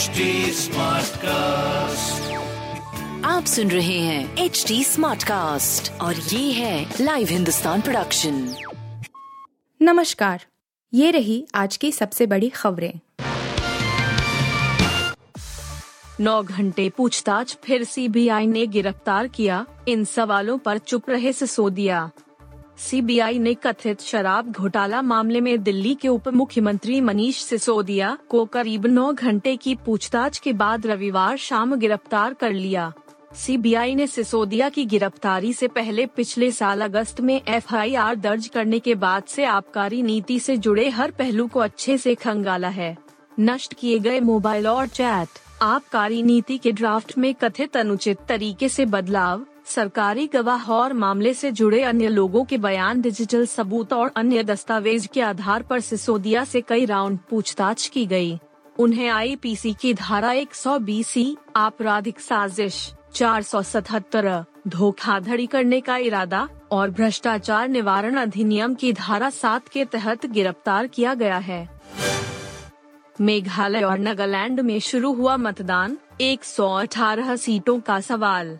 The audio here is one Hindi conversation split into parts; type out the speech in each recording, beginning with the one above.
HD कास्ट आप सुन रहे हैं एच डी स्मार्ट कास्ट और ये है लाइव हिंदुस्तान प्रोडक्शन नमस्कार ये रही आज की सबसे बड़ी खबरें। नौ घंटे पूछताछ फिर सीबीआई ने गिरफ़्तार किया। इन सवालों पर चुप रहे सिसोदिया। सीबीआई ने कथित शराब घोटाला मामले में दिल्ली के उप मुख्यमंत्री मनीष सिसोदिया को करीब नौ घंटे की पूछताछ के बाद रविवार शाम गिरफ़्तार कर लिया। सीबीआई ने सिसोदिया की गिरफ्तारी से पहले पिछले साल अगस्त में एफआईआर दर्ज करने के बाद से आबकारी नीति से जुड़े हर पहलू को अच्छे से खंगाला है। नष्ट किए गए मोबाइल और चैट, आबकारी नीति के ड्राफ्ट में कथित अनुचित तरीके से बदलाव सरकारी गवाह और मामले से जुड़े अन्य लोगों के बयान डिजिटल सबूत और अन्य दस्तावेज़ के आधार पर सिसोदिया से कई राउंड पूछताछ की गई। उन्हें आईपीसी की धारा 120 सी आपराधिक साजिश, चार सौ सतहत्तर, धोखाधड़ी करने का इरादा और भ्रष्टाचार निवारण अधिनियम की धारा सात के तहत गिरफ़्तार किया गया है मेघालय और नागालैंड में शुरू हुआ मतदान 118 सीटों का सवाल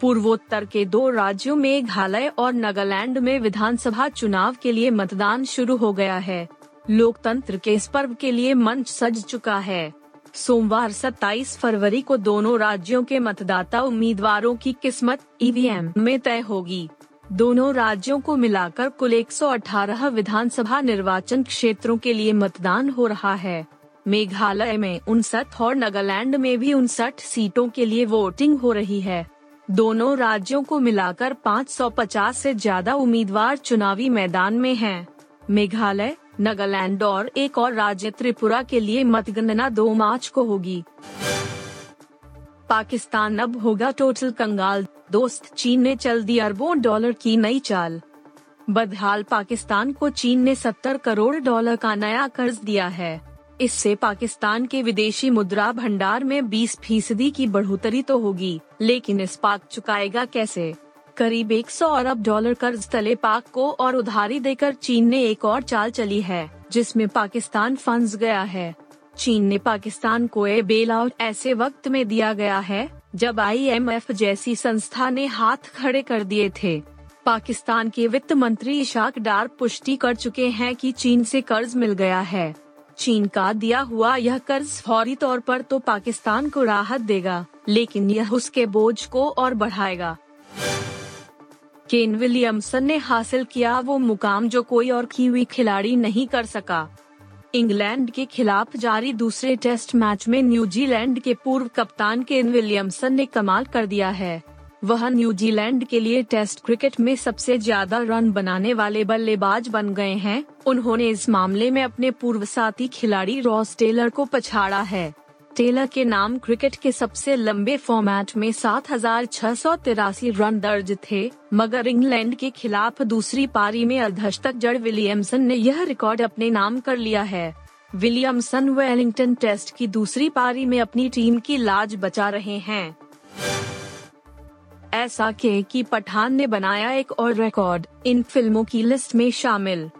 पूर्वोत्तर के दो राज्यों मेघालय और नागालैंड में विधानसभा चुनाव के लिए मतदान शुरू हो गया है। लोकतंत्र के इस पर्व के लिए मंच सज चुका है। सोमवार 27 फरवरी को दोनों राज्यों के मतदाता उम्मीदवारों की किस्मत ईवीएम में तय होगी। दोनों राज्यों को मिलाकर कुल 118 विधानसभा निर्वाचन क्षेत्रों के लिए मतदान हो रहा है। मेघालय में उनसठ और नागालैंड में भी उनसठ सीटों के लिए वोटिंग हो रही है। दोनों राज्यों को मिलाकर 550 से ज़्यादा उम्मीदवार चुनावी मैदान में हैं। मेघालय, नागालैंड और एक और राज्य त्रिपुरा के लिए मतगणना दो मार्च को होगी। पाकिस्तान अब होगा टोटल कंगाल। दोस्त, चीन ने चल दी अरबों डॉलर की नई चाल। बदहाल, पाकिस्तान को चीन ने 70 करोड़ डॉलर का नया कर्ज दिया है। इससे पाकिस्तान के विदेशी मुद्रा भंडार में 20 फ़ीसदी की बढ़ोतरी तो होगी, लेकिन इस पाक चुकाएगा कैसे? करीब 100 अरब डॉलर कर्ज तले पाक को और उधारी देकर चीन ने एक और चाल चली है, जिसमें पाकिस्तान फंस गया है। चीन ने पाकिस्तान को ए बेल आउट ऐसे वक्त में दिया गया है, जब आईएमएफ जैसी संस्था ने हाथ खड़े कर दिए थे। पाकिस्तान के वित्त मंत्री इशाक डार पुष्टि कर चुके हैं कि चीन से कर्ज मिल गया है। चीन का दिया हुआ यह कर्ज फौरी तौर पर तो पाकिस्तान को राहत देगा, लेकिन यह उसके बोझ को और बढ़ाएगा। केन विलियमसन ने हासिल किया वो मुकाम जो कोई और कीवी खिलाड़ी नहीं कर सका। इंग्लैंड के खिलाफ जारी दूसरे टेस्ट मैच में न्यूजीलैंड के पूर्व कप्तान केन विलियमसन ने कमाल कर दिया है। वह न्यूजीलैंड के लिए टेस्ट क्रिकेट में सबसे ज़्यादा रन बनाने वाले बल्लेबाज बन गए हैं। उन्होंने इस मामले में अपने पूर्व साथी खिलाड़ी रॉस टेलर को पछाड़ा है। टेलर के नाम क्रिकेट के सबसे लंबे फॉर्मेट में सात हज़ार छह सौ तिरासी रन दर्ज थे, मगर इंग्लैंड के खिलाफ दूसरी पारी में अर्धशतक जड़ विलियमसन ने यह रिकॉर्ड अपने नाम कर लिया है। विलियमसन वेलिंगटन टेस्ट की दूसरी पारी में अपनी टीम की लाज बचा रहे हैं। ऐसा के की पठान ने बनाया एक और रिकॉर्ड इन फ़िल्मों की लिस्ट में शामिल।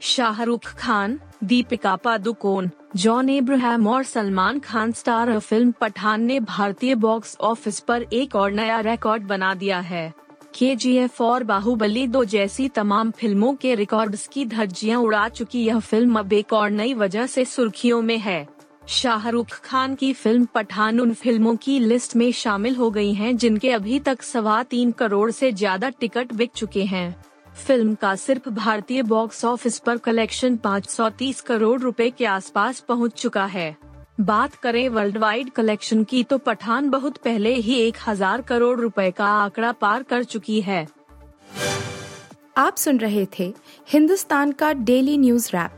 शाहरुख खान, दीपिका पादुकोण, जॉन इब्राहिम और सलमान खान स्टार फ़िल्म पठान ने भारतीय बॉक्स ऑफ़िस पर एक और नया रिकॉर्ड बना दिया है। के जी एफ़ और बाहुबली दो जैसी तमाम फ़िल्मों के रिकॉर्ड्स की धज्जियाँ उड़ा चुकी यह फ़िल्म अब एक और नई वजह से सुर्खियों में है। शाहरुख खान की फ़िल्म पठान उन फ़िल्मों की लिस्ट में शामिल हो गई हैं, जिनके अभी तक सवा तीन करोड़ से ज़्यादा टिकट बिक चुके हैं। फ़िल्म का सिर्फ़ भारतीय बॉक्स ऑफ़िस पर कलेक्शन 530 करोड़ रुपए के आसपास पहुँच चुका है। बात करें वर्ल्ड वाइड कलेक्शन की तो पठान बहुत पहले ही एक हज़ार करोड़ रुपए का आंकड़ा पार कर चुकी है। आप सुन रहे थे हिंदुस्तान का डेली न्यूज़ रैप।